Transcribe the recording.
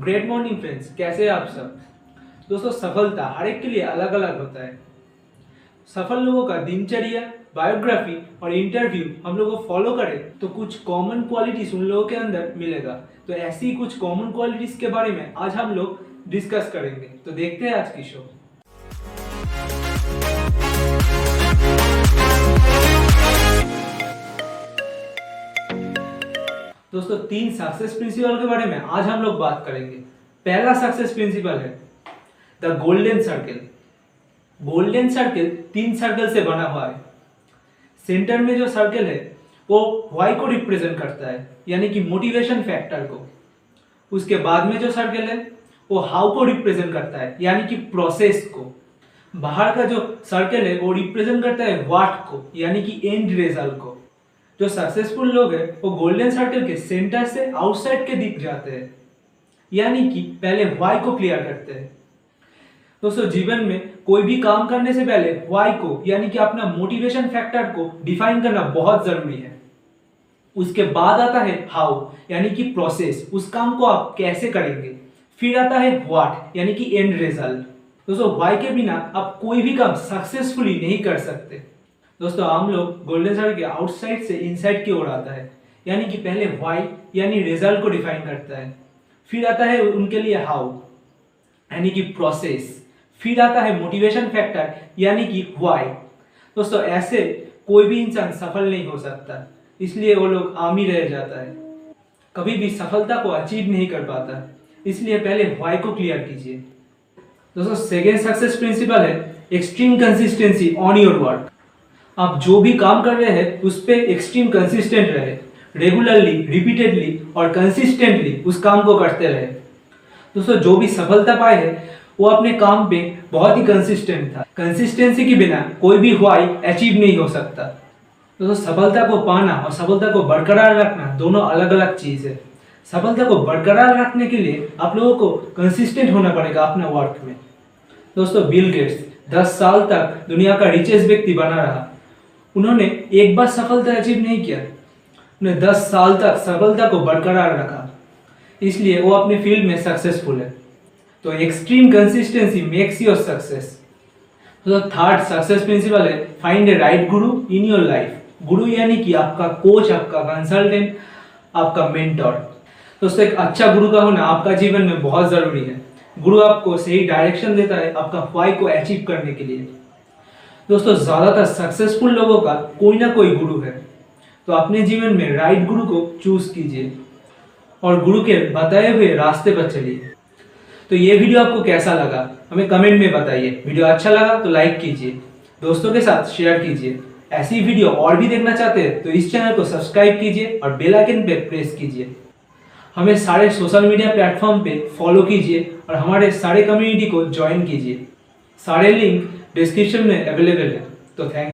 Great morning friends कैसे आप सब? दोस्तों, सफलता हर एक के लिए अलग अलग होता है। सफल लोगों का दिनचर्या बायोग्राफी और इंटरव्यू हम लोग को फॉलो करें तो कुछ कॉमन क्वालिटीज उन लोगों के अंदर मिलेगा। तो ऐसी कुछ कॉमन क्वालिटीज के बारे में आज हम लोग डिस्कस करेंगे। तो देखते हैं आज की शो दोस्तों, तीन सक्सेस प्रिंसिपल के बारे में आज हम लोग बात करेंगे। पहला सक्सेस प्रिंसिपल है the golden circle golden circle तीन सर्कल से बना हुआ है। सेंटर में जो सर्कल है, वो वाई को रिप्रेजेंट करता है, यानी कि मोटिवेशन फैक्टर को। उसके बाद में जो सर्कल है, वो हाउ को रिप्रेजेंट करता है, यानी कि प्रोसेस को। बाहर का जो सर्कल है, वो रिप्रेजेंट करता है वाट को, यानी कि एंड रिज़ल्ट को। जो सक्सेसफुल लोग हैं, वो गोल्डन सर्कल के सेंटर से आउटसाइड के दिख जाते हैं। यानी कि पहले वाई को क्लियर करते हैं। दोस्तों, जीवन में कोई भी काम करने से पहले वाई को, यानी कि अपना मोटिवेशन फैक्टर को डिफाइन करना बहुत ज़रूरी है। उसके बाद आता है हाउ यानी कि प्रोसेस उस काम को आप कैसे करेंगे? फिर आता है व्हाट यानी कि एंड रिज़ल्ट दोस्तों वाई के बिना आप कोई भी काम सक्सेसफुली नहीं कर सकते। दोस्तों हम लोग गोल्डन सर्कल के आउटसाइड से इनसाइड की ओर आता है। यानी कि पहले वाई यानी रिज़ल्ट को डिफाइन करता है। फिर आता है उनके लिए हाउ यानी कि प्रोसेस फिर आता है मोटिवेशन फैक्टर यानी कि वाई दोस्तों, ऐसे कोई भी इंसान सफल नहीं हो सकता। इसलिए वो लोग आम ही रह जाता है। कभी भी सफलता को अचीव नहीं कर पाता। इसलिए पहले वाई को क्लियर कीजिए। दोस्तों सेकेंड सक्सेस प्रिंसिपल है extreme consistency on your work आप जो भी काम कर रहे हैं, उस पर एक्सट्रीम कंसिस्टेंट रहे। रेगुलरली रिपीटेडली और कंसिस्टेंटली उस काम को करते रहे। दोस्तों, जो भी सफलता पाए है, वो अपने काम पे बहुत ही कंसिस्टेंट था। कंसिस्टेंसी के बिना कोई भी हुआई अचीव नहीं हो सकता। दोस्तों, सफलता को पाना और सफलता को बरकरार रखना दोनों अलग अलग चीज़ है। सफलता को बरकरार रखने के लिए आप लोगों को कंसिस्टेंट होना पड़ेगा अपने वर्क में। दोस्तों बिल गेट्स दस साल तक दुनिया का रिचेस्ट व्यक्ति बना रहा। उन्होंने एक बार सफलता अचीव नहीं किया। उन्हें दस साल तक सफलता को बरकरार रखा। इसलिए वो अपने फ़ील्ड में सक्सेसफुल है। तो extreme consistency makes your success तो थर्ड सक्सेस प्रिंसिपल है find a right guru in your life गुरु यानी कि आपका कोच आपका कंसल्टेंट आपका मेंटर दोस्तों एक अच्छा गुरु का होना आपका जीवन में बहुत ज़रूरी है। गुरु आपको सही डायरेक्शन देता है, आपका वाई को अचीव करने के लिए। दोस्तों, ज़्यादातर सक्सेसफुल लोगों का कोई ना कोई गुरु है। तो अपने जीवन में राइट गुरु को चूज़ कीजिए और गुरु के बताए हुए रास्ते पर चलिए। तो ये वीडियो आपको कैसा लगा, हमें कमेंट में बताइए। वीडियो अच्छा लगा तो लाइक कीजिए, दोस्तों के साथ शेयर कीजिए। ऐसी वीडियो और भी देखना चाहते हैं तो इस चैनल को सब्सक्राइब कीजिए और बेल आइकन पे प्रेस कीजिए। हमें सारे सोशल मीडिया प्लेटफॉर्म पे फॉलो कीजिए और हमारे सारे कम्युनिटी को ज्वाइन कीजिए। सारे लिंक डिस्क्रिप्शन में अवेलेबल है तो थैंक